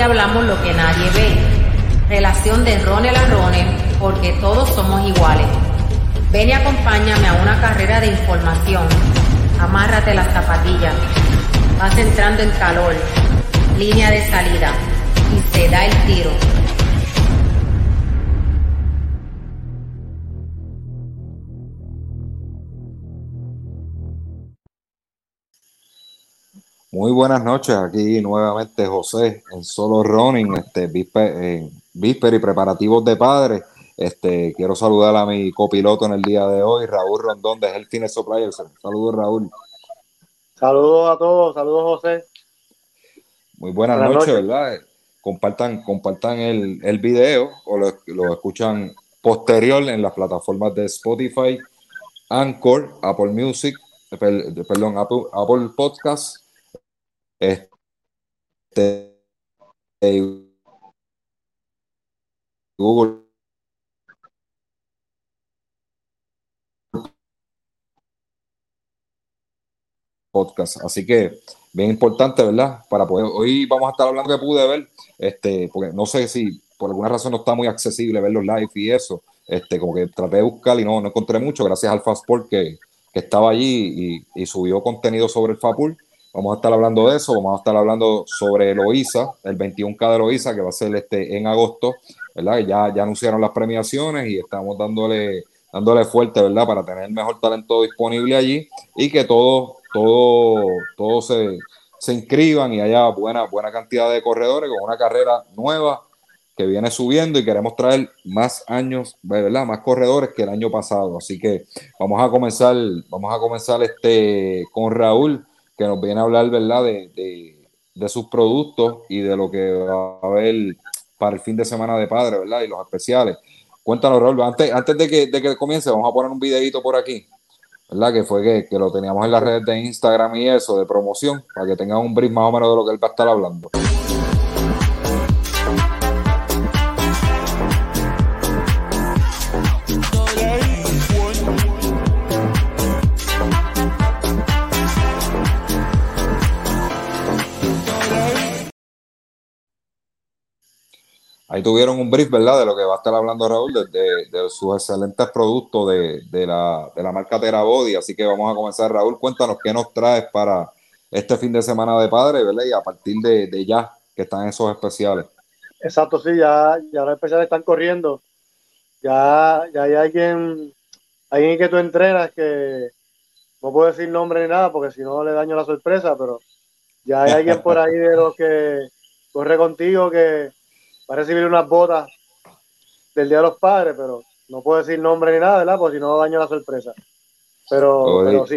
hablamos lo que buenas noches, aquí nuevamente José en Solo Running, este, vísper y preparativos de padre. Este, quiero saludar a mi copiloto en el día de hoy, Raúl Rondón de Healthy Suppliers. Saludos, Raúl. Saludos a todos, saludos, José. Muy buenas, noches, ¿verdad? Compartan, compartan el, el video o lo, lo, escuchan posterior en las plataformas de Spotify, Anchor, Apple Music, perdón, Apple, Apple Podcast este, Google podcast. Así que bien importante, ¿verdad? Para poder, hoy vamos a estar hablando que pude ver, este, porque no sé si por alguna razón no está muy accesible ver los live y eso. Este, como que traté de buscar y no, no encontré mucho, gracias al Fastport que, que estaba allí y, y, subió contenido sobre el Fapul. Vamos a estar hablando de eso, vamos a estar hablando sobre Loiza, el 21K de Loiza, que va a ser este en agosto, ¿verdad? Ya, anunciaron las premiaciones y estamos dándole, dándole fuerte, ¿verdad? Para tener el mejor talento disponible allí y que todos todo, todo se, se inscriban y haya buena, buena cantidad de corredores con una carrera nueva que viene subiendo y queremos traer más años, ¿verdad? Más corredores que el año pasado. Así que vamos a comenzar, vamos a comenzar este con Raúl que nos viene a hablar, ¿verdad?, de, de, sus productos y de lo que va a haber para el fin de semana de padre, ¿verdad? Y los especiales. Cuéntanos, Raúl, antes, antes de, que, de que comience, vamos a poner un videito por aquí, ¿verdad? Que fue que, que, lo teníamos en las redes de Instagram y eso, de promoción, para que tengan un brief más o menos de lo que él va a estar hablando. Ahí tuvieron un brief, ¿verdad? De lo que va a estar hablando Raúl, de, sus excelentes productos de, de, la, de la marca Terabody. Así que vamos a comenzar. Raúl, cuéntanos qué nos traes para este fin de semana de padre, ¿verdad? Y a partir de, ya que están esos especiales. Exacto, sí, ya, ya los especiales están corriendo. Ya, ya hay alguien, alguien que tú entrenas que no puedo decir nombre ni nada porque si no le daño la sorpresa, pero ya hay alguien por ahí de los que corre contigo que va a recibir unas botas del Día de los Padres, pero no puedo decir nombre ni nada, ¿verdad? Porque si no daño la sorpresa. Pero, pero sí.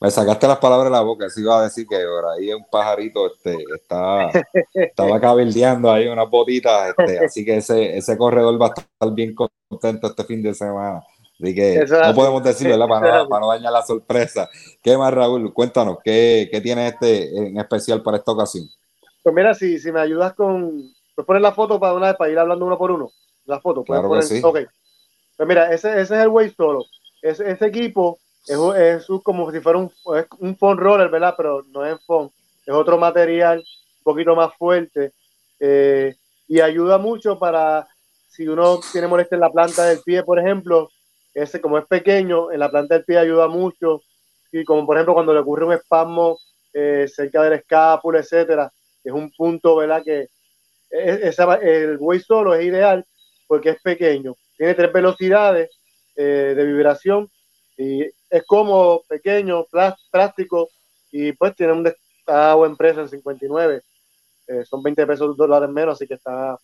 Me sacaste las palabras de la boca, así iba a decir que por ahí un pajarito este, está, estaba cabildeando ahí unas botitas, este, así que ese, ese corredor va a estar bien contento este fin de semana. Así que no podemos decir, ¿verdad? Para no, para no, dañar la sorpresa. ¿Qué más, Raúl? Cuéntanos, ¿qué, ¿qué tiene este en especial para esta ocasión? Pues mira, si, si me ayudas con, ¿Puedes poner la foto para una vez, para ir hablando uno por uno? La foto. Claro poner? sí. Ok. Pues mira, ese, ese es el way solo. Ese, ese equipo es, es, como si fuera un, es un phone roller, ¿verdad? Pero no es phone. Es otro material un poquito más fuerte. Eh, y ayuda mucho para si uno tiene molestia en la planta del pie, por ejemplo, ese como es pequeño, en la planta del pie ayuda mucho. Y como por ejemplo cuando le ocurre un espasmo eh, cerca del escápula, etcétera, es un punto, ¿verdad? Que, esa, el Way solo es ideal porque es pequeño. Tiene tres velocidades eh, de vibración y es cómodo, pequeño, práctico y pues tiene un está a buen precio en 59. Eh, son 20 pesos dólares menos, así que está,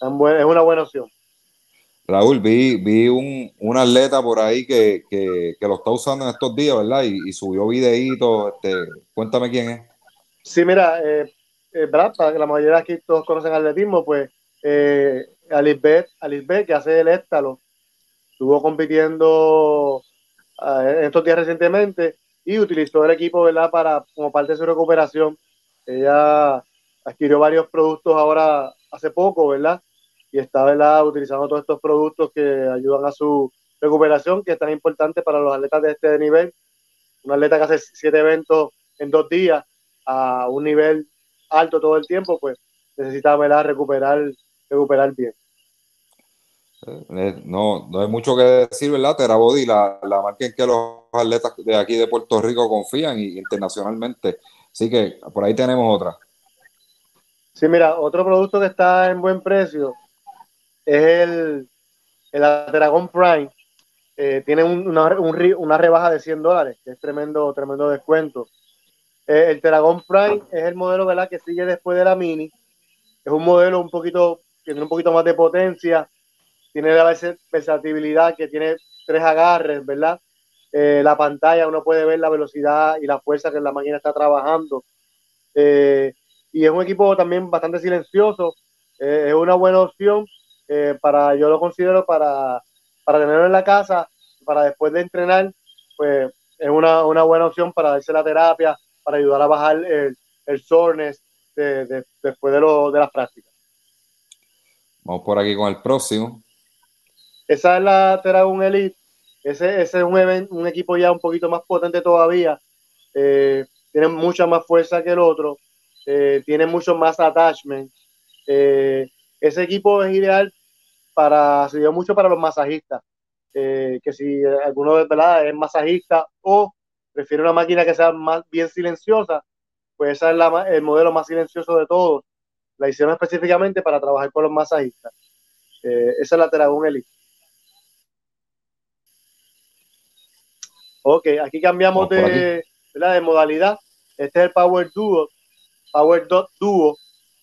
es una buena opción. Raúl, vi, vi un, un atleta por ahí que, que, que, lo está usando en estos días, ¿verdad? Y, y subió videíto. Este, cuéntame quién es. Sí, mira, eh, eh, Para que la mayoría de aquí todos conocen atletismo, pues eh, Alisbeth, Alisbeth, que hace el éstalo, estuvo compitiendo uh, estos días recientemente y utilizó el equipo, ¿verdad? Para, como parte de su recuperación. Ella adquirió varios productos ahora hace poco, ¿verdad? Y está, ¿verdad? Utilizando todos estos productos que ayudan a su recuperación, que es tan importante para los atletas de este nivel. Un atleta que hace siete eventos en dos días a un nivel alto todo el tiempo, pues necesita recuperar, recuperar bien. Eh, no, no hay mucho que decir, ¿verdad? Terabody, la, la marca en que los atletas de aquí de Puerto Rico confían y internacionalmente. Así que por ahí tenemos otra. Sí, mira, otro producto que está en buen precio es el, el Dragon Prime. Eh, tiene una, una, rebaja de 100 dólares, que es tremendo, tremendo descuento. Eh, el Dragon Prime es el modelo ¿verdad? que sigue después de la Mini. Es un modelo un poquito, que tiene un poquito más de potencia, tiene la versatilidad, que tiene tres agarres, ¿verdad? Eh, la pantalla uno puede ver la velocidad y la fuerza que la máquina está trabajando. Eh, y es un equipo también bastante silencioso. Es una buena opción para, yo lo considero para, para tenerlo en la casa, para después de entrenar, pues es una, una buena opción para darse la terapia, para ayudar a bajar el, el soreness después de, lo, de las prácticas. Vamos por aquí con el próximo. Esa es la Teragon Elite. Ese, ese es un, un equipo ya un poquito más potente todavía. Eh, tiene mucha más fuerza que el otro. Eh, tiene mucho más attachment. Eh, ese equipo es ideal para, se dio mucho para los masajistas. que si alguno de verdad es masajista o prefiere una máquina que sea más bien silenciosa, pues esa es la, el modelo más silencioso de todos. La hicieron específicamente para trabajar con los masajistas. esa es la Teragon Elite. Ok, aquí cambiamos de, de modalidad. Este es el Power Duo, Power Dot Duo.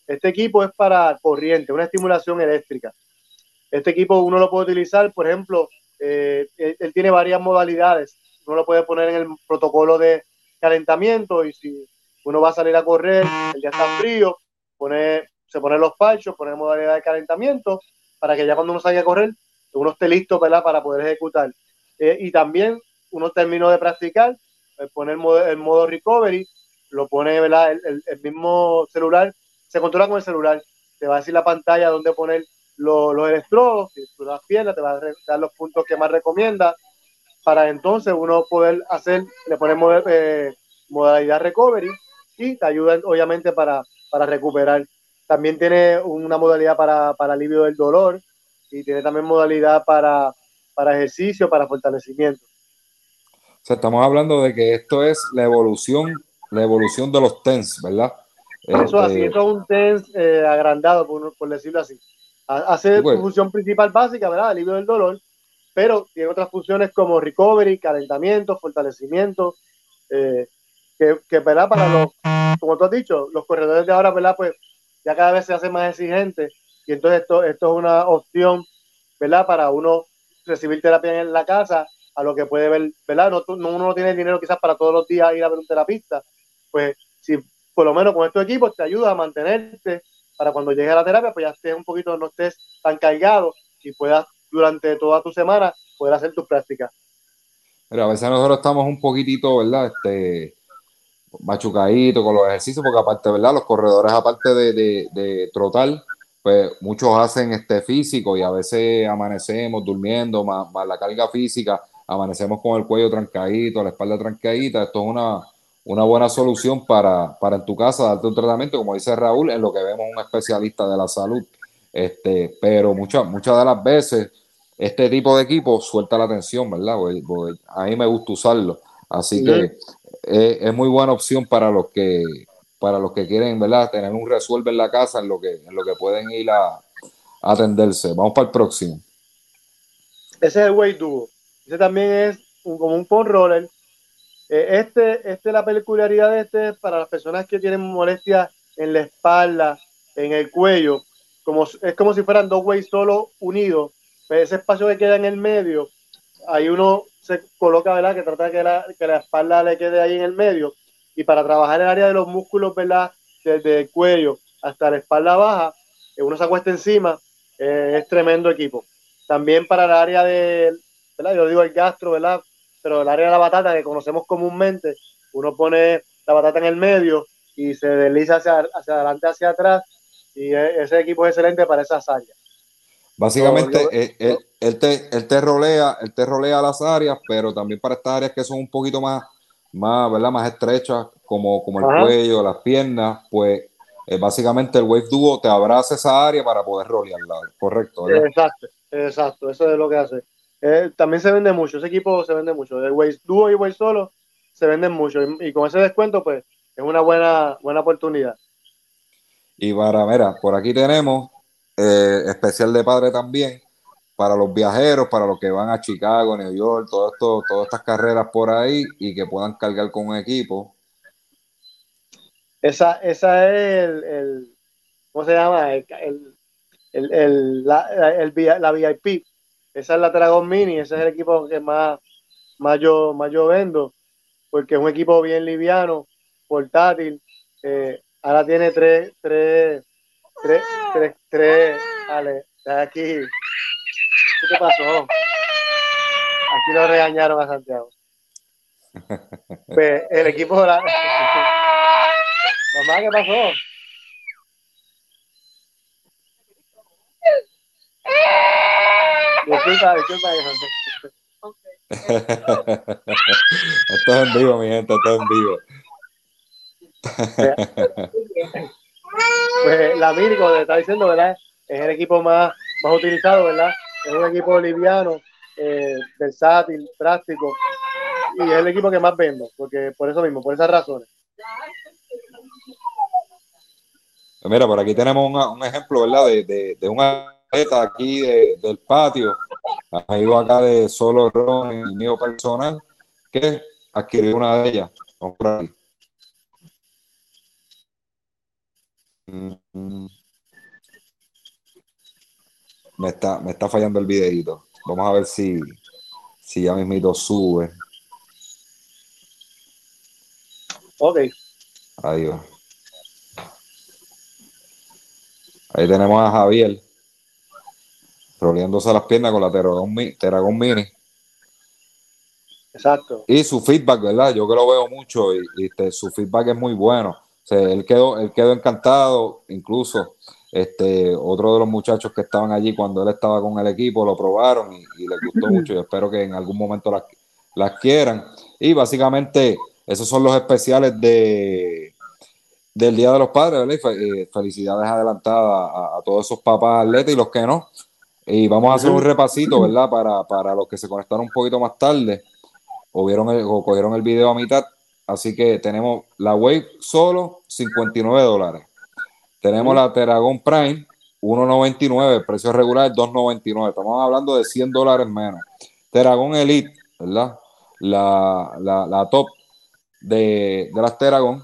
Este equipo es para corriente, una estimulación eléctrica. Este equipo uno lo puede utilizar, por ejemplo, eh, él, tiene varias modalidades. Uno lo puede poner en el protocolo de calentamiento y si uno va a salir a correr, el día está frío, pone, se pone los parchos, pone modalidad de calentamiento para que ya cuando uno salga a correr, uno esté listo para poder ejecutar. Eh, y también uno terminó de practicar, pues, pone el modo, recovery, lo pone ¿verdad? El, el, mismo celular, se controla con el celular, te va a decir la pantalla dónde poner los, los electrodos, las piernas, te va a dar los puntos que más recomienda, para entonces uno poder hacer, le ponemos eh, modalidad recovery y te ayuda obviamente para, para recuperar. También tiene una modalidad para, para alivio del dolor y tiene también modalidad para, para ejercicio, para fortalecimiento estamos hablando de que esto es la evolución, la evolución de los TENS, ¿verdad? Eso así, este, esto es un TENS eh, agrandado, por, decirlo así. Hace su función principal básica, ¿verdad? Alivio del dolor, pero tiene otras funciones como recovery, calentamiento, fortalecimiento, eh, que, que, ¿verdad? Para los, como tú has dicho, los corredores de ahora, ¿verdad? Pues ya cada vez se hace más exigente y entonces esto, esto es una opción, ¿verdad? Para uno recibir terapia en la casa a lo que puede ver, ¿verdad? No, uno no tiene dinero quizás para todos los días ir a ver un terapista, pues si por lo menos con estos equipos te ayuda a mantenerte para cuando llegue a la terapia, pues ya estés un poquito, no estés tan cargado y puedas durante toda tu semana poder hacer tus prácticas. Pero a veces nosotros estamos un poquitito, ¿verdad? Este, machucaditos con los ejercicios, porque aparte, ¿verdad? Los corredores, aparte de, de, de trotar, pues muchos hacen este físico y a veces amanecemos durmiendo, más la carga física, amanecemos con el cuello trancadito, la espalda trancadita. Esto es una, una buena solución para, para, en tu casa darte un tratamiento, como dice Raúl, en lo que vemos un especialista de la salud. Este, pero muchas, muchas de las veces este tipo de equipo suelta la atención, ¿verdad? a mí me gusta usarlo. Así que es, muy buena opción para los que para los que quieren, ¿verdad? Tener un resuelve en la casa en lo que, en lo que pueden ir a, atenderse. Vamos para el próximo. Ese es el Way Duo. Ese también es como un phone roller. Eh, este, este, la peculiaridad de este es para las personas que tienen molestias en la espalda, en el cuello, como, es como si fueran dos ways solo unidos. Pues ese espacio que queda en el medio, ahí uno se coloca, ¿verdad? Que trata de que la, que la espalda le quede ahí en el medio. Y para trabajar el área de los músculos, ¿verdad? Desde el cuello hasta la espalda baja, eh, uno se acuesta encima, eh, es tremendo equipo. También para el área de, yo digo el gastro, ¿verdad? Pero el área de la batata que conocemos comúnmente, uno pone la batata en el medio y se desliza hacia, hacia adelante, hacia atrás, y e, ese equipo es excelente para esas áreas. Básicamente, eh, él, te, rolea, él te rolea las áreas, pero también para estas áreas que son un poquito más, más, ¿verdad? más estrechas, como, como el cuello, las piernas, pues eh, básicamente el Wave Duo te abraza esa área para poder rolearla, ¿correcto? Exacto, exacto, eso es lo que hace. Eh, también se vende mucho, ese equipo se vende mucho. El Wave Duo y Wave Solo se venden mucho y, con ese descuento, pues es una buena, buena oportunidad. Y para, mira, por aquí tenemos eh, especial de padre también para los viajeros, para los que van a Chicago, New York, todas estas carreras por ahí y que puedan cargar con un equipo. Esa, esa es el, ¿cómo se llama? El, el, la, VIP. Esa es la Dragon Mini, ese es el equipo que más, más, yo, más yo vendo, porque es un equipo bien liviano, portátil. Eh, ahora tiene tres, tres, tres, tres, tres, vale, aquí ¿Qué te pasó? Aquí lo regañaron a Santiago. Pues el equipo de la... Mamá, ¿qué pasó? Disculpa, disculpa, Esto es en vivo, mi gente, esto es en vivo. Pues la Mini, como te estaba diciendo, ¿verdad? Es el equipo más, más utilizado, ¿verdad? es un equipo liviano, eh, versátil, práctico, y es el equipo que más vendo, porque por eso mismo, por esas razones. Mira, por aquí tenemos un ejemplo, ¿verdad? De, de, de un atleta aquí del patio, ido acá de solo Ron, el mío personal, que adquirió una de ellas. Vamos por ahí. Me está, me está fallando el videito. Vamos a ver si, si ya mismito sube. Ok. Ahí Ahí tenemos a Javier roleándose las piernas con la Teragon, Mini. Exacto. Y su feedback, ¿verdad? Yo que lo veo mucho y, este, su feedback es muy bueno. Sea, él quedó, él quedó encantado, incluso este, otro de los muchachos que estaban allí cuando él estaba con el equipo lo probaron y, les gustó mucho. y espero que en algún momento las, quieran. Y básicamente, esos son los especiales de del Día de los Padres, eh, felicidades adelantadas a, todos esos papás atletas y los que no. Y vamos a hacer un repasito, ¿verdad? Para, para los que se conectaron un poquito más tarde o, vieron el, o cogieron el video a mitad. Así que tenemos la Wave solo 59 dólares. Tenemos la Teragon Prime, 1.99, precio regular 2.99. Estamos hablando de 100 dólares menos. Teragon Elite, ¿verdad? La, top de, las Teragon,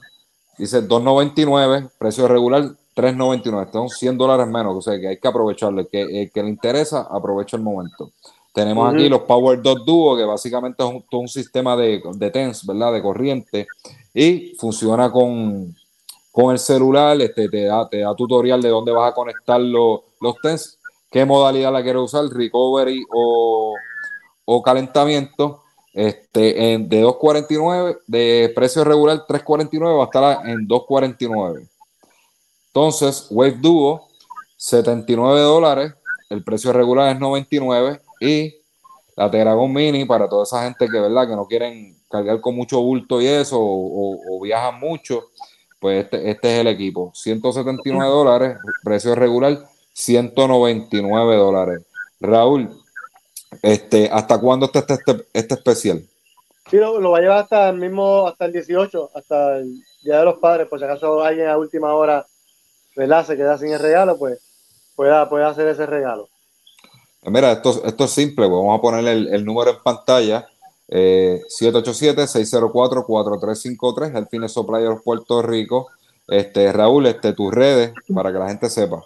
dice 2.99, precio regular 3.99. Son 100 dólares menos, o sea que hay que aprovecharlo. El que, que le interesa, aprovecha el momento. Tenemos aquí los Power 2 Duo, que básicamente es un, sistema de, de TENS, ¿verdad? De corriente. Y funciona con, con el celular, este, te, da, te da tutorial de dónde vas a conectar los, los TENS, qué modalidad la quieres usar, recovery o, calentamiento. Este, en, de 2.49, de precio regular 3.49 va a estar en 2.49. Entonces, Wave Duo, 79 dólares, el precio regular es 99 y la Teragon Mini para toda esa gente que, ¿verdad? que no quieren cargar con mucho bulto y eso o, o viajan mucho, pues este, este, es el equipo. 179 dólares, precio regular, 199 dólares. Raúl, este, ¿hasta cuándo está este, este, este especial? Sí, lo, va a llevar hasta el mismo, hasta el 18, hasta el Día de los Padres, por si acaso alguien a última hora, ¿verdad? Se queda sin el regalo, pues pueda, pueda hacer ese regalo. Mira, esto, es simple, vamos a poner el, número en pantalla 787-604-4353, eh, el Fines Suppliers Puerto Rico. Este, Raúl, este, tus redes para que la gente sepa.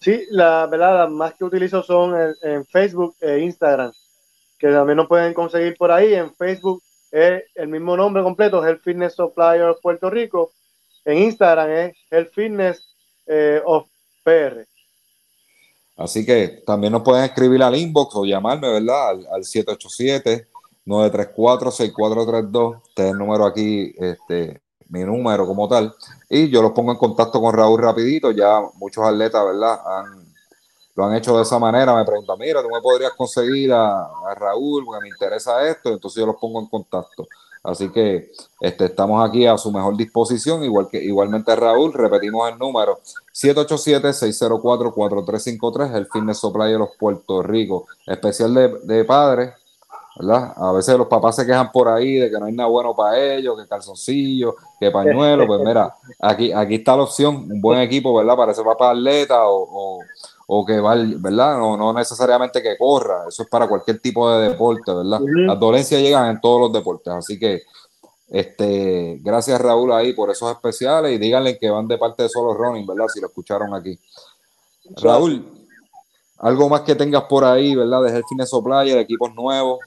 Sí, la verdad, las más que utilizo son en, Facebook e Instagram, que también nos pueden conseguir por ahí. En Facebook es el mismo nombre completo, el Fitness Supplier Puerto Rico. En Instagram es el Fitness eh, of PR. Así que también nos pueden escribir al inbox o llamarme, ¿verdad? Al, al 787 934-6432. Este es el número aquí, este, mi número como tal. Y yo los pongo en contacto con Raúl rapidito. Ya muchos atletas, ¿verdad? lo han hecho de esa manera. Me preguntan, mira, tú me podrías conseguir a, Raúl porque me interesa esto. Entonces yo los pongo en contacto. Así que este, estamos aquí a su mejor disposición, igual que igualmente Raúl, repetimos el número 787-604-4353, el Fitness Supply de los Puerto Rico, especial de, de padres, ¿verdad? A veces los papás se quejan por ahí de que no hay nada bueno para ellos, que calzoncillo, que pañuelo, pues mira, aquí, aquí está la opción, un buen equipo, ¿verdad? Para ese papá atleta o, que va, ¿verdad? No, no necesariamente que corra, eso es para cualquier tipo de deporte, ¿verdad? Las dolencias llegan en todos los deportes, así que este, gracias Raúl ahí por esos especiales y díganle que van de parte de Solo Running, ¿verdad? Si lo escucharon aquí. Raúl, algo más que tengas por ahí, ¿verdad? De Fitness Player, equipos nuevos.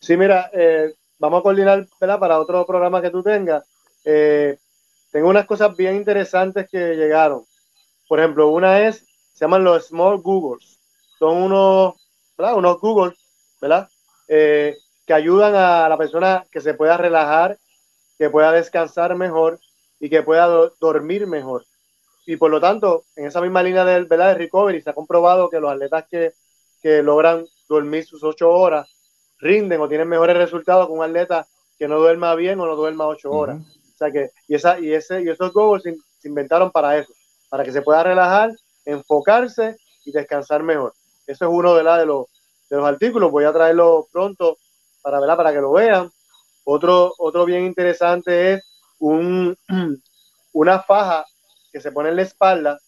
Sí, mira, eh, vamos a coordinar ¿verdad? para otro programa que tú tengas. Eh, tengo unas cosas bien interesantes que llegaron. Por ejemplo, una es, se llaman los Small Googles. Son unos, ¿verdad? Unos Googles, ¿verdad? Eh, que ayudan a la persona que se pueda relajar, que pueda descansar mejor y que pueda dormir mejor. Y por lo tanto, en esa misma línea de, ¿verdad? de recovery, se ha comprobado que los atletas que, que logran dormir sus ocho horas rinden o tienen mejores resultados con un atleta que no duerma bien o no duerma ocho horas. O sea que, y, esa, y, ese, y esos goals se, inventaron para eso, para que se pueda relajar, enfocarse y descansar mejor. Eso es uno de, los, de los artículos, voy a traerlo pronto para, ¿verdad? para que lo vean. Otro, otro bien interesante es un, una faja que se pone en la espalda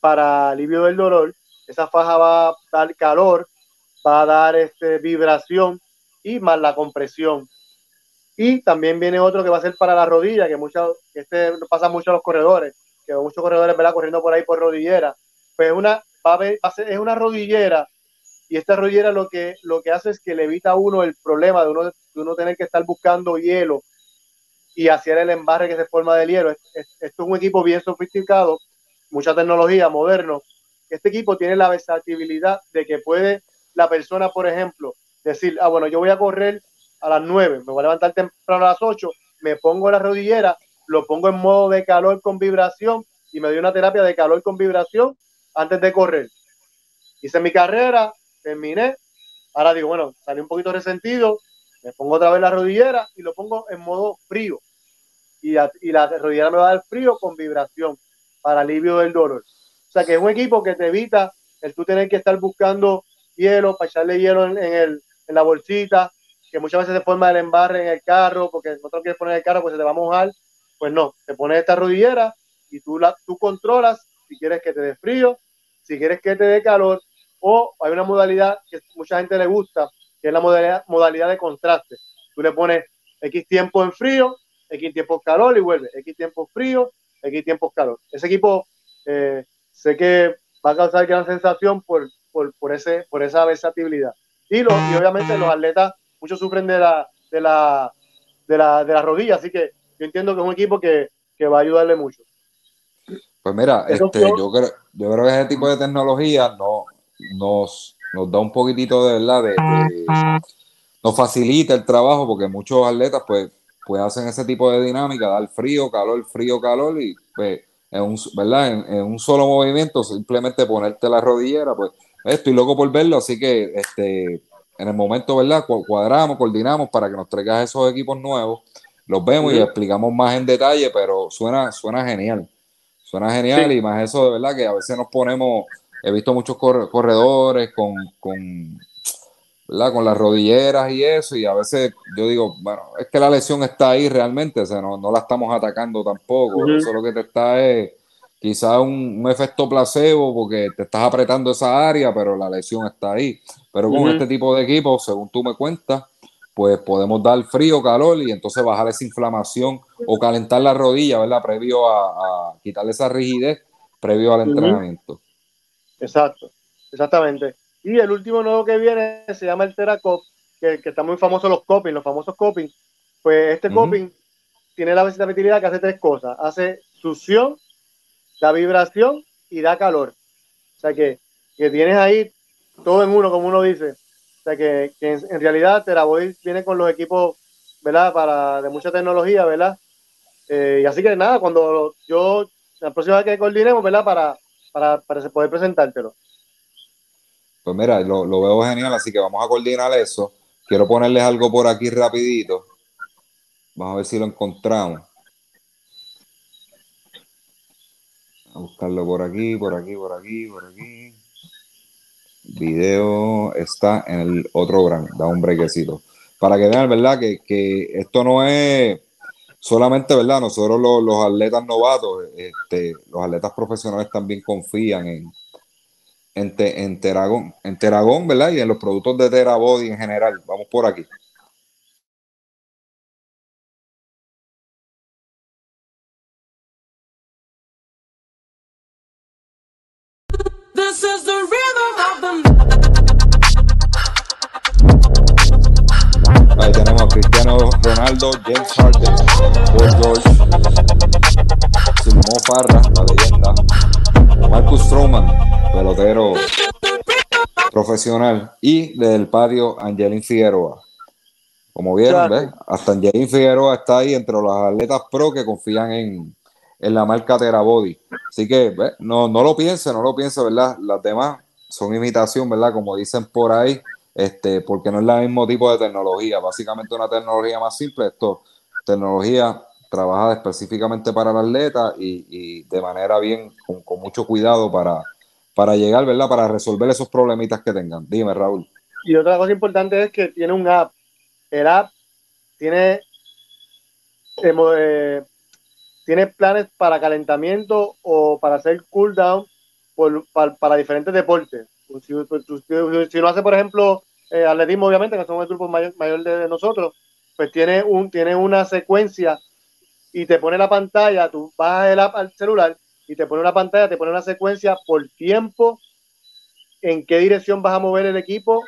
para alivio del dolor. Esa faja va a dar calor va a dar este, vibración y más la compresión. Y también viene otro que va a ser para la rodilla, que muchas, este pasa mucho a los corredores, que muchos corredores ¿verdad? corriendo por ahí por rodillera. Pues una, va a es una rodillera y esta rodillera lo que, lo que hace es que le evita a uno el problema de uno, de uno tener que estar buscando hielo y hacer el embarre que se forma del hielo. Esto es un equipo bien sofisticado, mucha tecnología, moderno. Este equipo tiene la versatilidad de que puede la persona, por ejemplo, decir, ah, bueno, yo voy a correr a las 9, me voy a levantar temprano a las 8, me pongo la rodillera, lo pongo en modo de calor con vibración y me doy una terapia de calor con vibración antes de correr. Hice mi carrera, terminé, ahora digo, bueno, salí un poquito resentido, me pongo otra vez la rodillera y lo pongo en modo frío. Y, la rodillera me va a dar frío con vibración para alivio del dolor. O sea que es un equipo que te evita el tú tener que estar buscando hielo, para echarle hielo en, el, en la bolsita, que muchas veces se forma el embarre en el carro, porque no te lo quieres poner en el carro, pues se te va a mojar. Pues no, te pones esta rodillera y tú, la, tú controlas si quieres que te dé frío, si quieres que te dé calor, o hay una modalidad que mucha gente le gusta, que es la modalidad, modalidad de contraste. Tú le pones X tiempo en frío, X tiempo en calor y vuelve, X tiempo frío, X tiempo calor. Ese equipo eh, sé que va a causar gran sensación por, por, por, ese, por esa versatilidad. Y, los, y obviamente los atletas, muchos sufren de la, de la, de la, de la rodilla, así que yo entiendo que es un equipo que, que va a ayudarle mucho. Pues mira, este, yo, creo, yo creo que ese tipo de tecnología no, nos, nos da un poquitito de verdad, de, nos facilita el trabajo porque muchos atletas pues, pues hacen ese tipo de dinámica, dar frío, calor, frío, calor y pues en un, ¿verdad? En, un solo movimiento, simplemente ponerte la rodillera, pues estoy loco por verlo, así que este, en el momento, ¿verdad? Cuadramos, coordinamos para que nos traigas esos equipos nuevos, los vemos y explicamos más en detalle, pero suena, suena genial, suena genial y más eso de verdad que a veces nos ponemos, he visto muchos corredores con, con ¿verdad? Con las rodilleras y eso, y a veces yo digo, bueno, es que la lesión está ahí realmente, o sea, no, no la estamos atacando tampoco, eso lo que te está es quizá un, efecto placebo porque te estás apretando esa área, pero la lesión está ahí. Pero con este tipo de equipos, según tú me cuentas, pues podemos dar frío, calor y entonces bajar esa inflamación o calentar la rodilla, ¿verdad? Previo a, quitarle esa rigidez, previo al entrenamiento. Exacto, exactamente. Y el último nuevo que viene se llama el Teracop, que, que está muy famoso los coping, los famosos coping. Pues este coping tiene la versatilidad que hace tres cosas. Hace succión, da vibración y da calor. O sea que, que tienes ahí todo en uno, como uno dice. Que, que en, realidad Teraboy viene con los equipos, ¿verdad? Para, de mucha tecnología, ¿verdad? Eh, y así que nada, cuando yo, la próxima vez que coordinemos, ¿verdad? Para, para, para poder presentártelo. Pues mira, lo, veo genial, así que vamos a coordinar eso. Quiero ponerles algo por aquí rapidito. Vamos a ver si lo encontramos. A buscarlo por aquí, por aquí, por aquí, por aquí. Video está en el otro gran. Da un brequecito. Para que vean, ¿verdad? Que, que esto no es solamente, ¿verdad? Nosotros los, los atletas novatos, este, los atletas profesionales también confían en, en, en, Teragón, en Teragón, ¿verdad? Y en los productos de Terabody en general. Vamos por aquí. Ronaldo, James Harden, Paul George, Simón Farra, la leyenda, Marcus Stroman, pelotero profesional, y del patio Angelín Figueroa. Como vieron, ¿ves? hasta Angelín Figueroa está ahí entre los atletas pro que confían en, en la marca Terabody. Así que no, no lo piense, no lo piense, ¿verdad? Las demás son imitación, ¿verdad? Como dicen por ahí, este, porque no es el mismo tipo de tecnología. Básicamente una tecnología más simple, esto, tecnología trabajada específicamente para el atleta y, de manera bien, con, mucho cuidado para, para llegar, ¿verdad? Para resolver esos problemitas que tengan. Dime, Raúl. Y otra cosa importante es que tiene un app. El app tiene eh, eh, tienes planes para calentamiento o para hacer cool down para, diferentes deportes. Si, si, hace, por ejemplo, eh, atletismo, obviamente, que son el grupo mayor, mayor de, nosotros, pues tiene, un, tiene una secuencia y te pone la pantalla, tú vas el al celular y te pone una pantalla, te pone una secuencia por tiempo, en qué dirección vas a mover el equipo,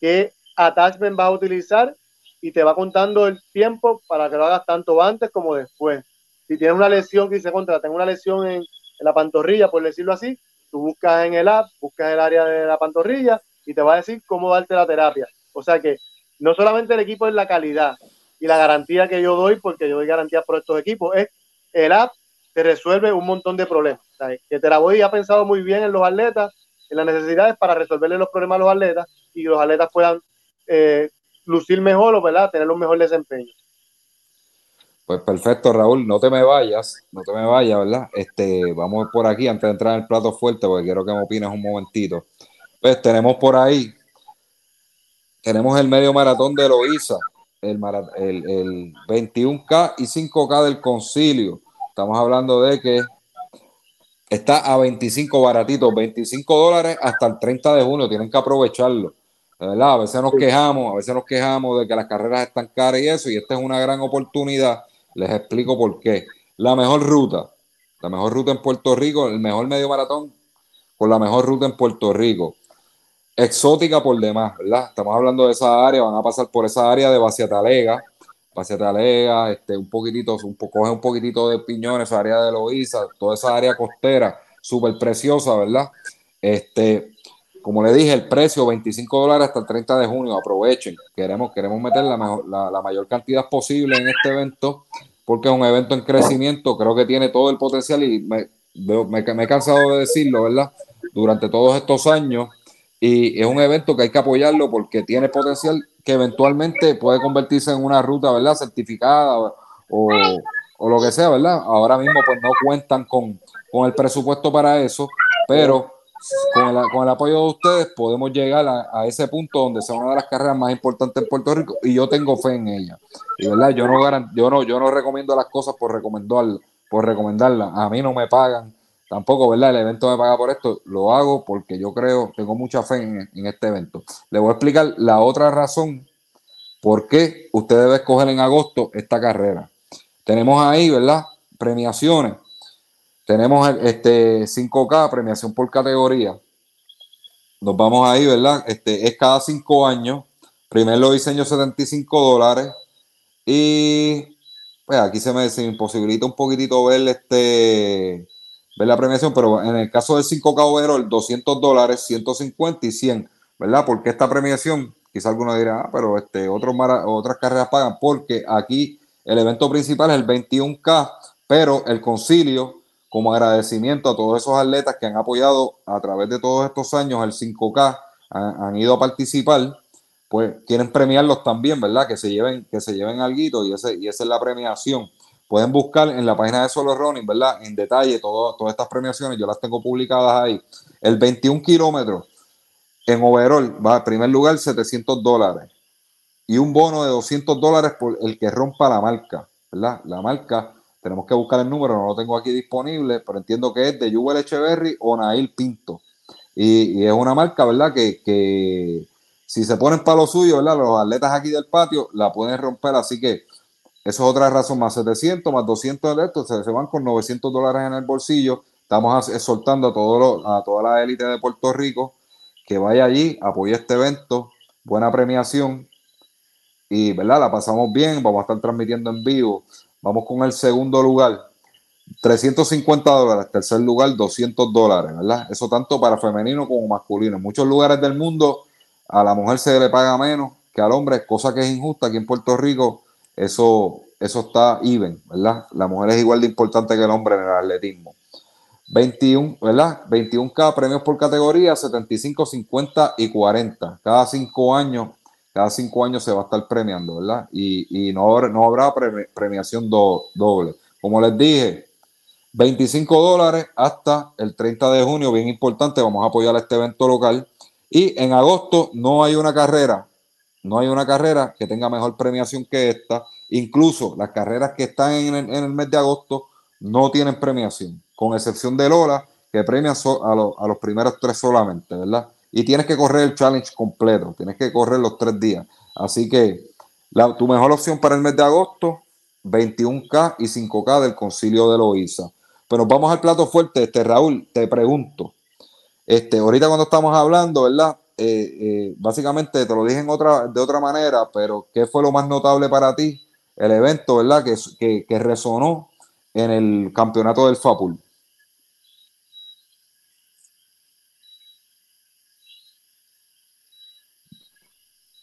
qué attachment vas a utilizar y te va contando el tiempo para que lo hagas tanto antes como después. Si tienes una lesión que dice contra, tengo una lesión en, la pantorrilla, por decirlo así, tú buscas en el app, buscas el área de la pantorrilla y te va a decir cómo darte la terapia. O sea que no solamente el equipo es la calidad y la garantía que yo doy, porque yo doy garantía por estos equipos, es el app te resuelve un montón de problemas. Sea, que voy ha pensado muy bien en los atletas, en las necesidades para resolverle los problemas a los atletas y los atletas puedan eh, lucir mejor o ¿verdad? tener un mejor desempeño. Pues perfecto, Raúl, no te me vayas, no te me vayas, ¿verdad? Este, vamos por aquí antes de entrar en el plato fuerte, porque quiero que me opines un momentito. Pues tenemos por ahí, tenemos el medio maratón de Loíza, el, el, 21K y 5K del concilio. Estamos hablando de que está a 25 baratitos, 25 dólares hasta el 30 de junio, tienen que aprovecharlo. ¿verdad? A veces nos quejamos, a veces nos quejamos de que las carreras están caras y eso, y esta es una gran oportunidad les explico por qué. La mejor ruta, la mejor ruta en Puerto Rico, el mejor medio maratón con la mejor ruta en Puerto Rico. Exótica por demás, ¿verdad? Estamos hablando de esa área, van a pasar por esa área de Baciatalega, Baciatalega, este, un poquitito, un coge un poquitito de Piñones, área de Loíza, toda esa área costera, súper preciosa, ¿verdad? Este, como le dije, el precio 25 dólares hasta el 30 de junio. Aprovechen. Queremos, queremos meter la, la, mayor cantidad posible en este evento porque es un evento en crecimiento. Creo que tiene todo el potencial y me, me, he cansado de decirlo, ¿verdad? Durante todos estos años. Y es un evento que hay que apoyarlo porque tiene potencial que eventualmente puede convertirse en una ruta, ¿verdad? Certificada o, o lo que sea, ¿verdad? Ahora mismo pues no cuentan con, con el presupuesto para eso, pero con el, apoyo de ustedes podemos llegar a, ese punto donde sea una de las carreras más importantes en Puerto Rico y yo tengo fe en ella. Verdad, yo no, yo no, yo no recomiendo las cosas por recomendar, por recomendarlas. A mí no me pagan, tampoco, ¿verdad? El evento me paga por esto. Lo hago porque yo creo, tengo mucha fe en, este evento. Le voy a explicar la otra razón por qué usted debe escoger en agosto esta carrera. Tenemos ahí, ¿verdad? Premiaciones tenemos este 5K, premiación por categoría. Nos vamos ahí, ¿verdad? Este es cada cinco años. Primero diseño 75 dólares. Y pues aquí se me, imposibilita un poquitito ver este ver la premiación, pero en el caso del 5K overall, 200 dólares, 150 y 100, ¿verdad? Porque esta premiación, quizá alguno dirá, ah, pero este, otros otras carreras pagan, porque aquí el evento principal es el 21K, pero el concilio como agradecimiento a todos esos atletas que han apoyado a través de todos estos años el 5K, han, ido a participar, pues quieren premiarlos también, ¿verdad? Que se lleven, que se lleven algo y, ese, y esa es la premiación. Pueden buscar en la página de Solo Running, ¿verdad? En detalle todas estas premiaciones, yo las tengo publicadas ahí. El 21 kilómetros en overall va en primer lugar 700 dólares y un bono de 200 dólares por el que rompa la marca, ¿verdad? La marca, tenemos que buscar el número, no lo tengo aquí disponible, pero entiendo que es de Jubel Echeverry o Nail Pinto. Y, es una marca, ¿verdad? Que, que si se ponen para lo suyo, ¿verdad? Los atletas aquí del patio la pueden romper, así que eso es otra razón, más 700, más 200 de esto, se, van con 900 dólares en el bolsillo. Estamos soltando a, todo a toda la élite de Puerto Rico que vaya allí, apoye este evento, buena premiación y, ¿verdad? La pasamos bien, vamos a estar transmitiendo en vivo. Vamos con el segundo lugar, 350 dólares, tercer lugar 200 dólares, ¿verdad? Eso tanto para femenino como masculino. En muchos lugares del mundo a la mujer se le paga menos que al hombre, cosa que es injusta. Aquí en Puerto Rico eso, eso está even, ¿verdad? La mujer es igual de importante que el hombre en el atletismo. 21, ¿verdad? 21K premios por categoría, 75, 50 y 40. Cada cinco años, cada cinco años se va a estar premiando, ¿verdad? Y, no, no habrá premiación doble. Como les dije, 25 dólares hasta el 30 de junio, bien importante, vamos a apoyar este evento local. Y en agosto no hay una carrera no hay una carrera que tenga mejor premiación que esta. Incluso las carreras que están en el, mes de agosto no tienen premiación, con excepción de Lola, que premia a, los primeros tres solamente, ¿verdad? Y tienes que correr el challenge completo, tienes que correr los tres días. Así que la, tu mejor opción para el mes de agosto, 21K y 5K del concilio de Loíza. Pero vamos al plato fuerte, este Raúl, te pregunto. Este, ahorita cuando estamos hablando, ¿verdad? Eh, eh, básicamente te lo dije en otra, de otra manera, pero ¿qué fue lo más notable para ti? El evento, ¿verdad? Que, que, resonó en el campeonato del FAPUL.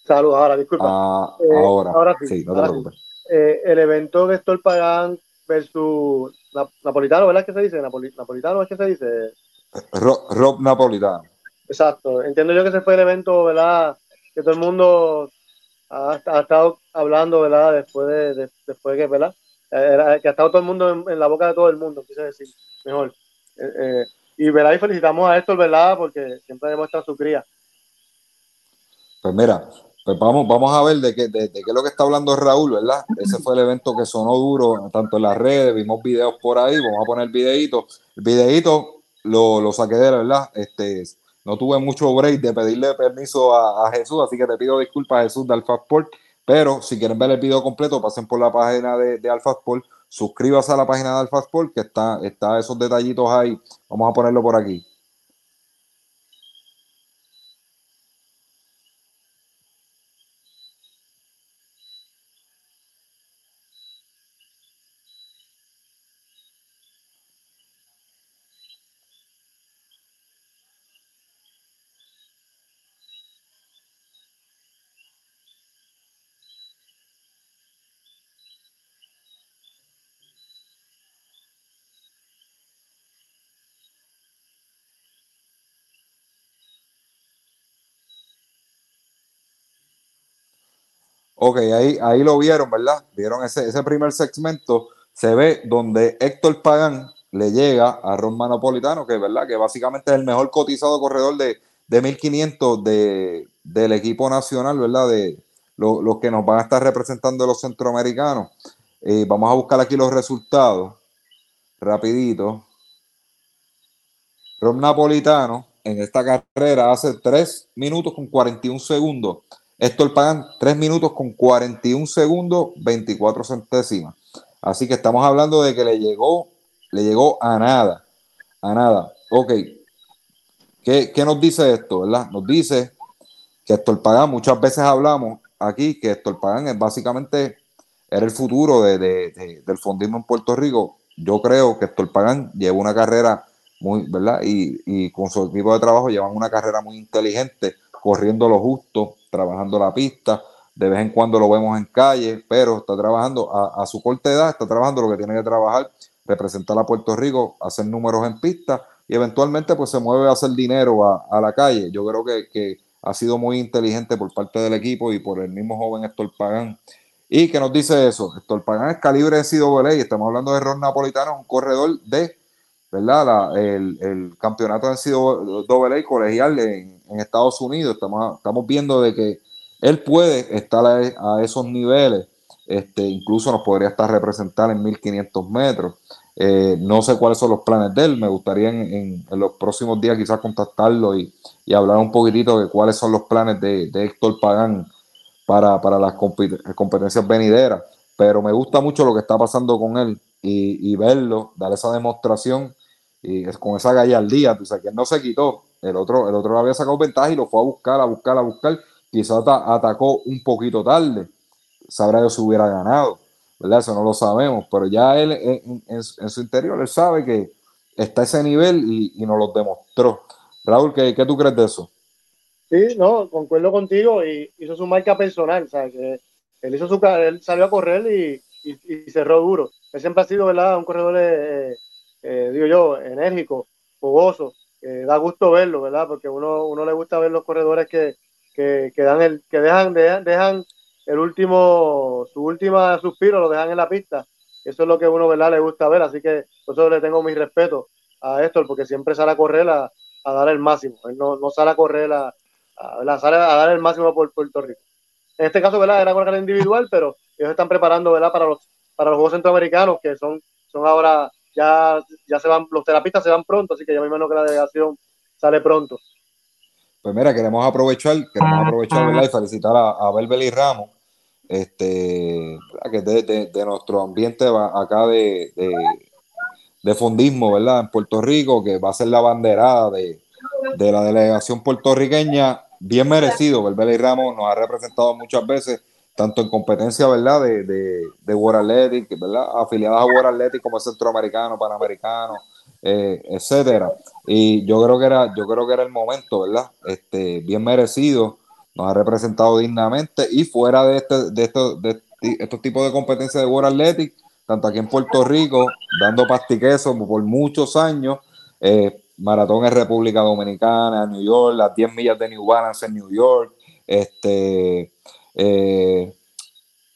Saludos, ahora, disculpa. Ah, eh, ahora, sí, no te preocupes. el evento de Héctor Pagán versus Napolitano, ¿verdad? que se dice? Napolitano, ¿es que se dice? Rob Napolitano. Exacto. Entiendo yo que ese fue el evento, ¿verdad? Que todo el mundo ha, estado hablando, ¿verdad? Después de, después que, ¿verdad? que ha estado todo el mundo en, la boca de todo el mundo, quise decir, mejor. Eh, eh, y, ¿verdad? Y felicitamos a Héctor, ¿verdad? Porque siempre demuestra su cría. Pues mira, pues vamos, vamos a ver de qué, de, qué es lo que está hablando Raúl, ¿verdad? Ese fue el evento que sonó duro, tanto en las redes, vimos videos por ahí, vamos a poner videito. El videito lo, lo saqué de la verdad, este, no tuve mucho break de pedirle permiso a, Jesús, así que te pido disculpas, Jesús, de Alfa Sport. Pero si quieren ver el video completo, pasen por la página de, de Alfa Sport, suscríbase a la página de Alfa Sport, que está, está esos detallitos ahí. Vamos a ponerlo por aquí. Ok, ahí, ahí lo vieron, ¿verdad? Vieron ese, ese primer segmento. Se ve donde Héctor Pagán le llega a Ron Manopolitano, que verdad que básicamente es el mejor cotizado corredor de, de 1500 de, del equipo nacional, ¿verdad? De los que nos van a estar representando los centroamericanos. Eh, vamos a buscar aquí los resultados. Rapidito. Ron Napolitano en esta carrera hace 3 minutos con 41 segundos. Héctor Pagan, 3 minutos con 41 segundos, 24 centésimas. Así que estamos hablando de que le llegó, le llegó a nada, a nada. Ok, ¿qué, nos dice esto, verdad? Nos dice que Héctor Pagan, muchas veces hablamos aquí que Héctor Pagan es básicamente, era el futuro del fondismo en Puerto Rico. Yo creo que Héctor Pagan lleva una carrera muy, ¿verdad? Y, y con su equipo de trabajo llevan una carrera muy inteligente, corriendo lo justo, trabajando la pista. De vez en cuando lo vemos en calle, pero está trabajando a, su corta edad, está trabajando lo que tiene que trabajar, representar a Puerto Rico, hacer números en pista y eventualmente pues se mueve a hacer dinero a, la calle. Yo creo que, ha sido muy inteligente por parte del equipo y por el mismo joven Héctor Pagán. ¿Y que nos dice eso? Héctor Pagán es calibre de CWA y estamos hablando de Ron Napolitano, un corredor de, ¿verdad? el, campeonato de CWA colegial en, en, Estados Unidos. Estamos, estamos viendo de que él puede estar a, esos niveles, este, incluso nos podría estar representar en 1500 metros. Eh, no sé cuáles son los planes de él, me gustaría en, los próximos días quizás contactarlo y, hablar un poquitito de cuáles son los planes de, Héctor Pagán para, las competencias venideras. Pero me gusta mucho lo que está pasando con él y, verlo, dar esa demostración y con esa gallardía, o sea, que no se quitó. El otro, el otro había sacado ventaja y lo fue a buscar, a buscar, a buscar. Quizás atacó un poquito tarde. Sabrá yo si hubiera ganado ¿verdad? Eso no lo sabemos, pero ya él en, su interior, él sabe que está a ese nivel y, nos lo demostró. Raúl, ¿qué, ¿qué, tú crees de eso? Sí, no, concuerdo contigo y hizo su marca personal, ¿sabes? Él hizo su él salió a correr y, y, cerró duro. Él siempre ha sido, ¿verdad? Un corredor, eh, eh, digo yo, enérgico, fogoso, da gusto verlo, ¿verdad? Porque uno, uno le gusta ver los corredores que, que, que dan el, que dejan, dejan, el último, su última suspiro lo dejan en la pista. Eso es lo que uno, ¿verdad? Le gusta ver. Así que por eso le tengo mi respeto a Héctor, porque siempre sale a correr a, dar el máximo. Él no, no sale a correr a, a, sale a dar el máximo por Puerto Rico. En este caso, ¿verdad? Era correr individual, pero ellos están preparando, ¿verdad? Para los, para los Juegos Centroamericanos, que son, son ahora, ya, ya se van, los terapistas se van pronto, así que ya me imagino que la delegación sale pronto. Pues mira, queremos aprovechar, queremos aprovechar, ¿verdad? Y felicitar a, a y Ramos, este, que de, de, nuestro ambiente acá de, de, fondismo, ¿verdad? En Puerto Rico, que va a ser la banderada de, la delegación puertorriqueña, bien merecido. y Ramos nos ha representado muchas veces, tanto en competencia, ¿verdad? De, de, de World Athletic, ¿verdad? Afiliadas a World Athletic como centroamericano, panamericano, eh, etcétera. Y yo creo que era, yo creo que era el momento, ¿verdad? Este, bien merecido nos ha representado dignamente y fuera de, este, de, estos, de estos tipos de competencias de World Athletic, tanto aquí en Puerto Rico, dando pastiqueso por muchos años, eh, maratón en República Dominicana, New York, las 10 millas de New Balance en New York, este, eh,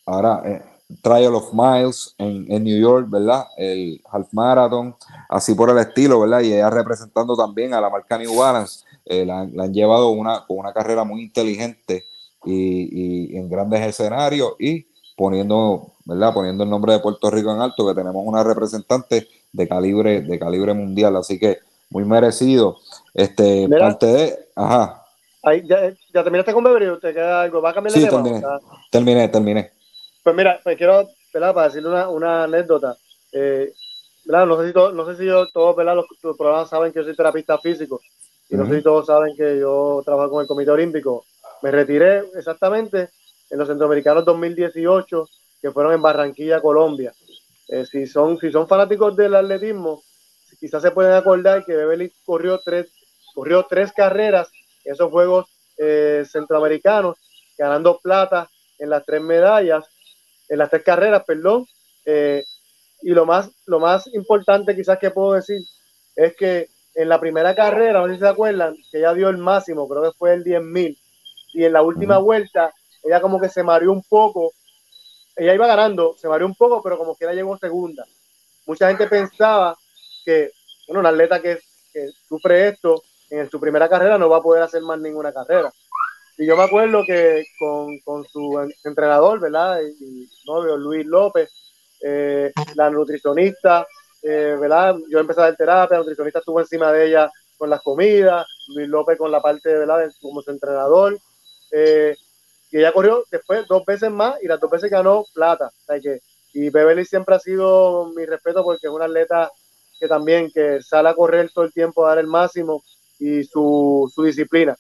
ahora eh, Trial of Miles en, en, New York, ¿verdad? El Half Marathon, así por el estilo, ¿verdad? Y ella representando también a la marca New Balance. Eh, la, han llevado una, con una carrera muy inteligente y, en grandes escenarios y poniendo, ¿verdad? poniendo el nombre de Puerto Rico en alto, que tenemos una representante de calibre, de calibre mundial, así que muy merecido. Este, parte de, ajá. Ya, ya, terminaste con Beverly, ¿te queda algo? ¿Va a cambiar sí, Terminé, terminé, terminé. Pues mira, pues quiero, ¿verdad? Para decirle una, una anécdota. Eh, ¿verdad? No sé si, no sé si yo, todos ¿verdad? Los, los, programas saben que yo soy terapista físico. Y no sé si todos saben que yo trabajo con el Comité Olímpico. Me retiré exactamente en los Centroamericanos 2018, que fueron en Barranquilla, Colombia. Eh, si, son, si son fanáticos del atletismo, quizás se pueden acordar que Beverly corrió tres, corrió tres carreras en esos Juegos eh, Centroamericanos, ganando plata en las tres medallas, en las tres carreras, perdón. Eh, y lo más, lo más importante quizás que puedo decir es que en la primera carrera, no sé si se acuerdan, que ella dio el máximo, creo que fue el 10.000, y en la última vuelta, ella como que se mareó un poco, ella iba ganando, se mareó un poco, pero como que ella llegó segunda. Mucha gente pensaba que, bueno, un atleta que, sufre esto, en su primera carrera no va a poder hacer más ninguna carrera. Y yo me acuerdo que con, su entrenador, ¿verdad? Y, novio Luis López, eh, la nutricionista, eh, ¿verdad? Yo empecé a dar terapia, el nutricionista estuvo encima de ella con las comidas, Luis López con la parte, ¿verdad? Como su entrenador. Eh, y ella corrió después dos veces más y las dos veces ganó plata. y Beverly siempre ha sido mi respeto porque es una atleta que también que sale a correr todo el tiempo a dar el máximo y su, su disciplina.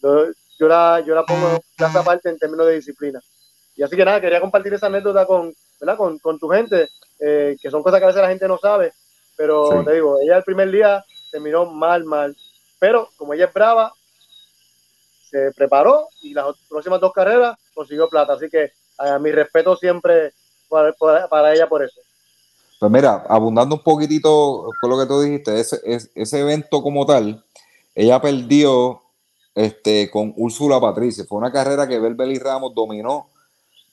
Yo, la, yo la pongo en aparte en términos de disciplina. Y así que nada, quería compartir esa anécdota con, ¿verdad? con, con tu gente eh, que son cosas que a veces la gente no sabe, pero te digo, ella el primer día terminó mal, mal, pero como ella es brava, se preparó y las próximas dos carreras consiguió plata, así que a mi respeto siempre para, ella por eso. Pues mira, abundando un poquitito con lo que tú dijiste, ese, ese evento como tal, ella perdió este, con Úrsula Patricia. Fue una carrera que Belbeli Ramos dominó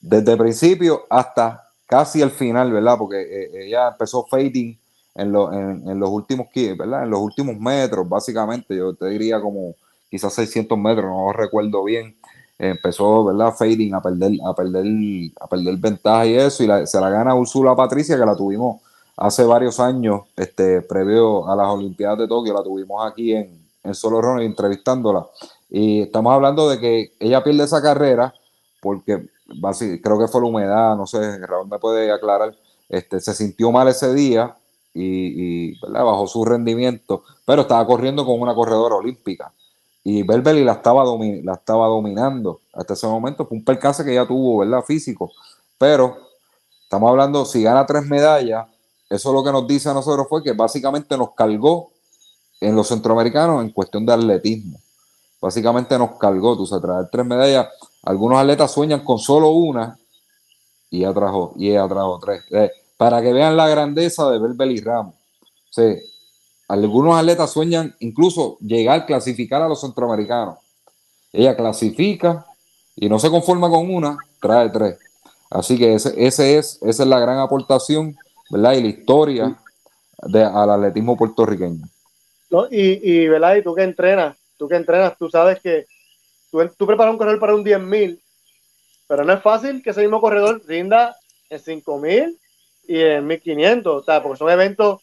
desde el principio hasta casi el final, ¿verdad? Porque eh, ella empezó fading en, en, los últimos, ¿verdad? En los últimos metros, básicamente, yo te diría como quizás 600 metros, no recuerdo bien. Empezó, ¿verdad? Fading a perder, a perder, a perder ventaja y eso, y se la gana Úrsula Patricia, que la tuvimos hace varios años, este, previo a las Olimpiadas de Tokio, la tuvimos aquí en, en Solo Runner entrevistándola. Y estamos hablando de que ella pierde esa carrera porque creo que fue la humedad, no sé, Raúl me puede aclarar, este, se sintió mal ese día y, bajó su rendimiento, pero estaba corriendo con una corredora olímpica. Y Belbeli la estaba, la estaba dominando hasta ese momento. Fue un percance que ya tuvo, ¿verdad? Físico. Pero estamos hablando, si gana tres medallas, eso lo que nos dice a nosotros fue que básicamente nos cargó en los centroamericanos en cuestión de atletismo. Básicamente nos cargó, tú sabes, traer tres medallas. Algunos atletas sueñan con solo una y ella trajo, y ella trajo tres. Eh, para que vean la grandeza de Belbeli Ramos. algunos atletas sueñan incluso llegar, a clasificar a los centroamericanos. Ella clasifica y no se conforma con una, trae tres. Así que ese, ese es, esa es la gran aportación, ¿verdad? Y la historia de, al atletismo puertorriqueño. Y, y, ¿verdad? Y tú que entrenas, tú que entrenas, tú sabes que tú, tú preparas un corredor para un 10.000, pero no es fácil que ese mismo corredor rinda en 5.000 y en 1500, o porque son eventos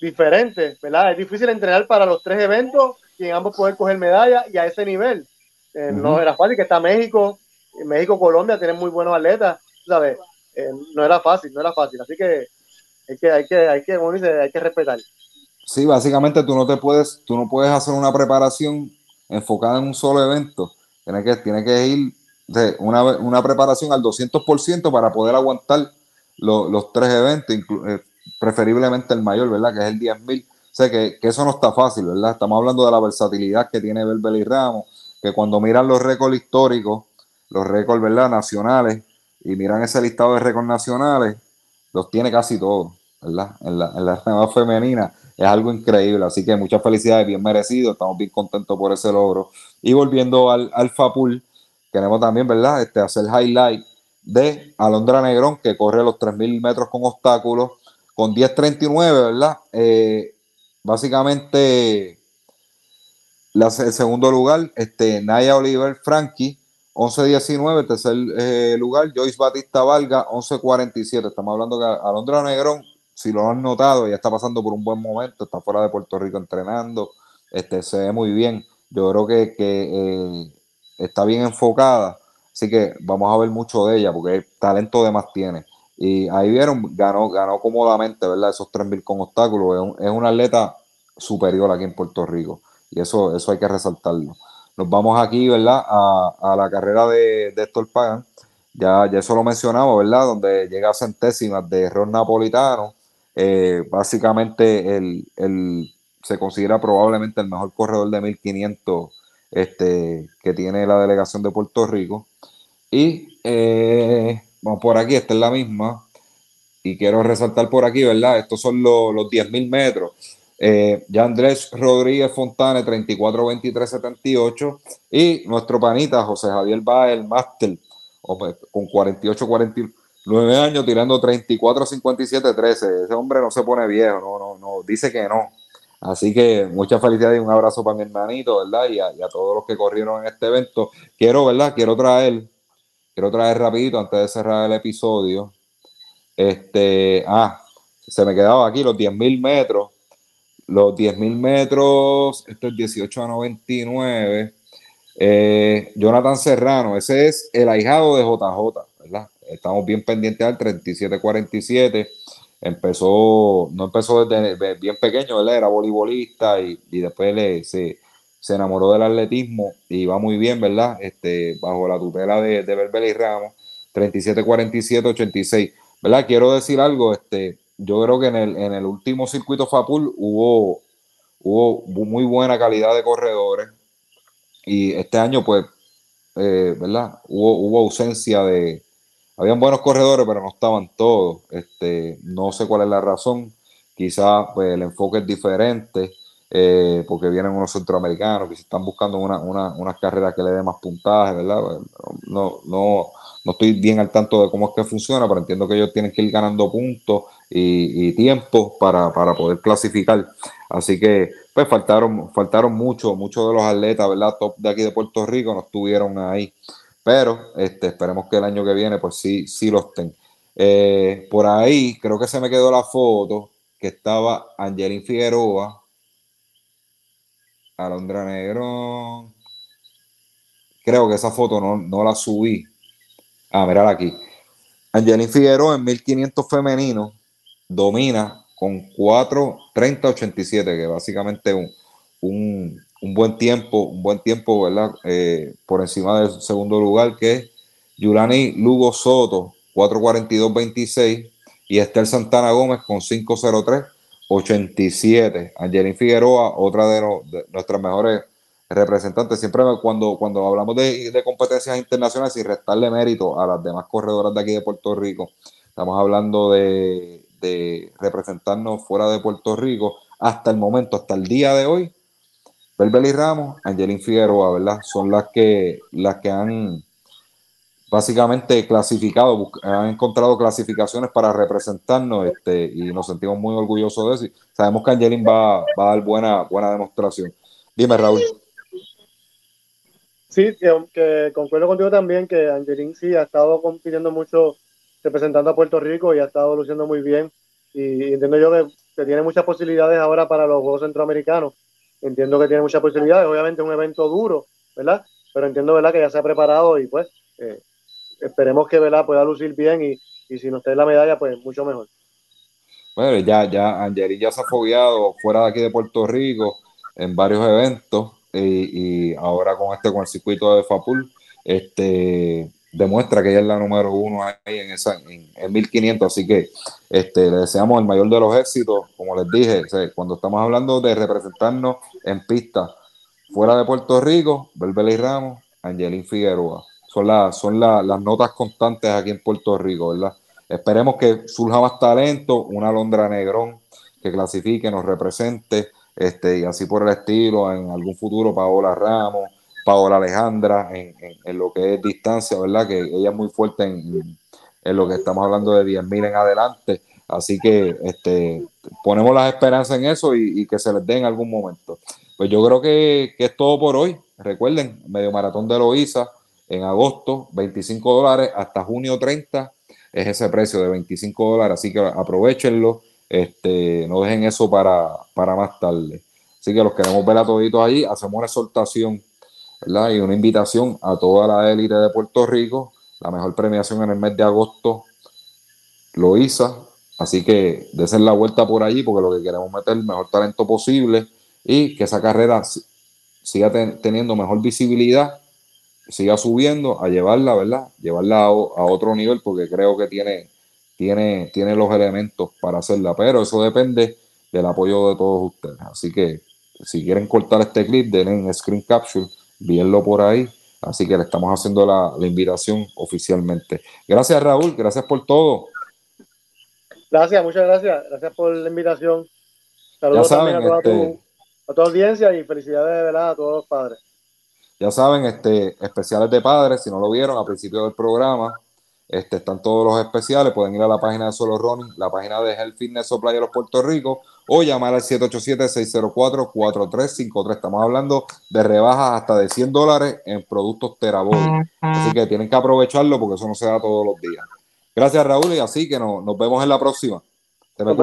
diferentes, ¿verdad? Es difícil entrenar para los tres eventos y en ambos poder coger medalla y a ese nivel. Eh, no era fácil, que está México, México, Colombia tienen muy buenos atletas, ¿sabes? Eh, no era fácil, no era fácil, así que hay que, hay que, hay que, hay que respetar. Sí, básicamente tú no te puedes, tú no puedes hacer una preparación enfocada en un solo evento. Tiene que, tiene que ir de una, una preparación al 200% para poder aguantar los tres eventos, eh, preferiblemente el mayor, ¿verdad? Que es el 10.000. Sé que, que, eso no está fácil, ¿verdad? Estamos hablando de la versatilidad que tiene Belbel y Ramos, que cuando miran los récords históricos, los récords, ¿verdad? Nacionales, y miran ese listado de récords nacionales, los tiene casi todos, ¿verdad? En la, en la femenina es algo increíble, así que muchas felicidades, bien merecido, estamos bien contentos por ese logro. Y volviendo al Alfa Pool, queremos también, ¿verdad? Este, hacer highlight de Alondra Negrón, que corre los 3.000 metros con obstáculos, con 10.39, ¿verdad? Eh, básicamente, el segundo lugar, este, Naya Oliver Frankie, 11.19, tercer eh, lugar, Joyce Batista Valga, 11.47. Estamos hablando que Alondra Negrón, si lo han notado, ya está pasando por un buen momento, está fuera de Puerto Rico entrenando, este, se ve muy bien. Yo creo que, eh, está bien enfocada Así que vamos a ver mucho de ella porque talento de más tiene. Y ahí vieron, ganó, ganó cómodamente, ¿verdad? Esos 3.000 con obstáculos. Es un, atleta superior aquí en Puerto Rico. Y eso, eso hay que resaltarlo. Nos vamos aquí, ¿verdad? A, la carrera de, de Héctor Pagan. Ya, ya eso lo mencionamos, ¿verdad? Donde llega a centésimas de error napolitano. Eh, básicamente él, se considera probablemente el mejor corredor de 1500 este, que tiene la delegación de Puerto Rico. Y eh, por aquí, esta es la misma. Y quiero resaltar por aquí, ¿verdad? Estos son los, los 10.000 metros. Eh, ya Andrés Rodríguez Fontane, 34, 23, 78. Y nuestro panita José Javier Baez, máster, pues, con 48, 49 años, tirando 34, 57, 13. Ese hombre no se pone viejo, no, no, no, dice que no. Así que muchas felicidades y un abrazo para mi hermanito, ¿verdad? Y a, y a todos los que corrieron en este evento. Quiero, ¿verdad? Quiero traer quiero traer rapidito antes de cerrar el episodio. Este, ah, se me quedaba aquí los 10.000 metros. Los 10.000 metros, esto es 18 a 99. Eh, Jonathan Serrano, ese es el ahijado de JJ, ¿verdad? Estamos bien pendientes al 37-47. Empezó, no empezó desde bien pequeño, él era voleibolista y, y después le, se, se enamoró del atletismo y va muy bien, ¿verdad? Este, bajo la tutela de, de y Ramos, 37, 47, 86. ¿Verdad? Quiero decir algo, este, yo creo que en el, en el último circuito FAPUL hubo, hubo muy buena calidad de corredores y este año, pues, eh, ¿verdad? Hubo, hubo ausencia de, habían buenos corredores, pero no estaban todos. Este, no sé cuál es la razón. Quizás pues, el enfoque es diferente. eh, porque vienen unos centroamericanos que se están buscando una, una, carrera que le dé más puntaje, ¿verdad? No, no, no estoy bien al tanto de cómo es que funciona, pero entiendo que ellos tienen que ir ganando puntos y, tiempo para, poder clasificar. Así que, pues faltaron, faltaron mucho, muchos de los atletas, ¿verdad? Top de aquí de Puerto Rico no estuvieron ahí. Pero este, esperemos que el año que viene, pues sí, sí los estén. Eh, por ahí, creo que se me quedó la foto que estaba Angelín Figueroa, Alondra Negrón. Creo que esa foto no, no la subí Ah, mirar aquí. Angelín Figueroa en 1500 femenino domina con 4.30.87, que básicamente un, un, un, buen tiempo, un buen tiempo, ¿verdad? Eh, por encima del segundo lugar, que es Yulani Lugo Soto, 4.42.26, y Esther Santana Gómez con 5.03.87. Angelín Figueroa, otra de, nuestras mejores representantes. Siempre cuando, cuando hablamos de, competencias internacionales y restarle mérito a las demás corredoras de aquí de Puerto Rico, estamos hablando de, representarnos fuera de Puerto Rico hasta el momento, hasta el día de hoy. Belbeli Ramos, Angelín Figueroa, ¿verdad? Son las que, las que han básicamente clasificado, han encontrado clasificaciones para representarnos este, y nos sentimos muy orgullosos de eso. Sabemos que Angelín va, va a dar buena, buena demostración. Dime, Raúl. Sí, que, concuerdo contigo también que Angelín sí ha estado compitiendo mucho representando a Puerto Rico y ha estado luciendo muy bien. Y entiendo yo que, tiene muchas posibilidades ahora para los Juegos Centroamericanos. Entiendo que tiene muchas posibilidades. Obviamente un evento duro, ¿verdad? Pero entiendo, ¿verdad? Que ya se ha preparado y pues eh, esperemos que, ¿verdad? Pueda lucir bien y, y si nos trae la medalla, pues mucho mejor. Bueno, ya, ya Angelín ya se ha fogueado fuera de aquí de Puerto Rico en varios eventos y, ahora con este con el circuito de Fapul, este demuestra que ella es la número uno ahí en esa en, 1500 así que este le deseamos el mayor de los éxitos como les dije cuando estamos hablando de representarnos en pista fuera de Puerto Rico Belbeli Ramos Angelín Figueroa. Son las son las notas constantes aquí en Puerto Rico verdad esperemos que surja más talento una Londra Negrón que clasifique nos represente este, y así por el estilo, en algún futuro Paola Ramos, Paola Alejandra, en, en, lo que es distancia, ¿verdad? Que ella es muy fuerte en, en lo que estamos hablando de 10.000 en adelante. Así que este, ponemos las esperanzas en eso y, que se les dé en algún momento. Pues yo creo que, que, es todo por hoy. Recuerden, medio maratón de Loíza en agosto, 25 dólares, hasta junio 30 es ese precio de 25 dólares. Así que aprovechenlo este, no dejen eso para, para más tarde. Así que los queremos ver a toditos allí. Hacemos una exhortación y una invitación a toda la élite de Puerto Rico. La mejor premiación en el mes de agosto lo hizo. Así que desen la vuelta por allí porque lo que queremos es meter el mejor talento posible y que esa carrera siga teniendo mejor visibilidad, siga subiendo, a llevarla, ¿verdad? Llevarla a, a otro nivel porque creo que tiene tiene, tiene los elementos para hacerla, pero eso depende del apoyo de todos ustedes. Así que si quieren cortar este clip, denle en screen capture, vienlo por ahí. Así que le estamos haciendo la, invitación oficialmente. Gracias, Raúl. Gracias por todo. Gracias, muchas gracias. Gracias por la invitación. Saludos también a toda, este, a tu audiencia y felicidades de verdad a todos los padres. Ya saben, este, especiales de padres, si no lo vieron al principio del programa, este, están todos los especiales. Pueden ir a la página de Solo Running, la página de Health Fitness Supply de los Puerto Rico o llamar al 787-604-4353. Estamos hablando de rebajas hasta de 100 dólares en productos Terabody. Así que tienen que aprovecharlo porque eso no se da todos los días. Gracias, Raúl, y así que nos vemos en la próxima. Te me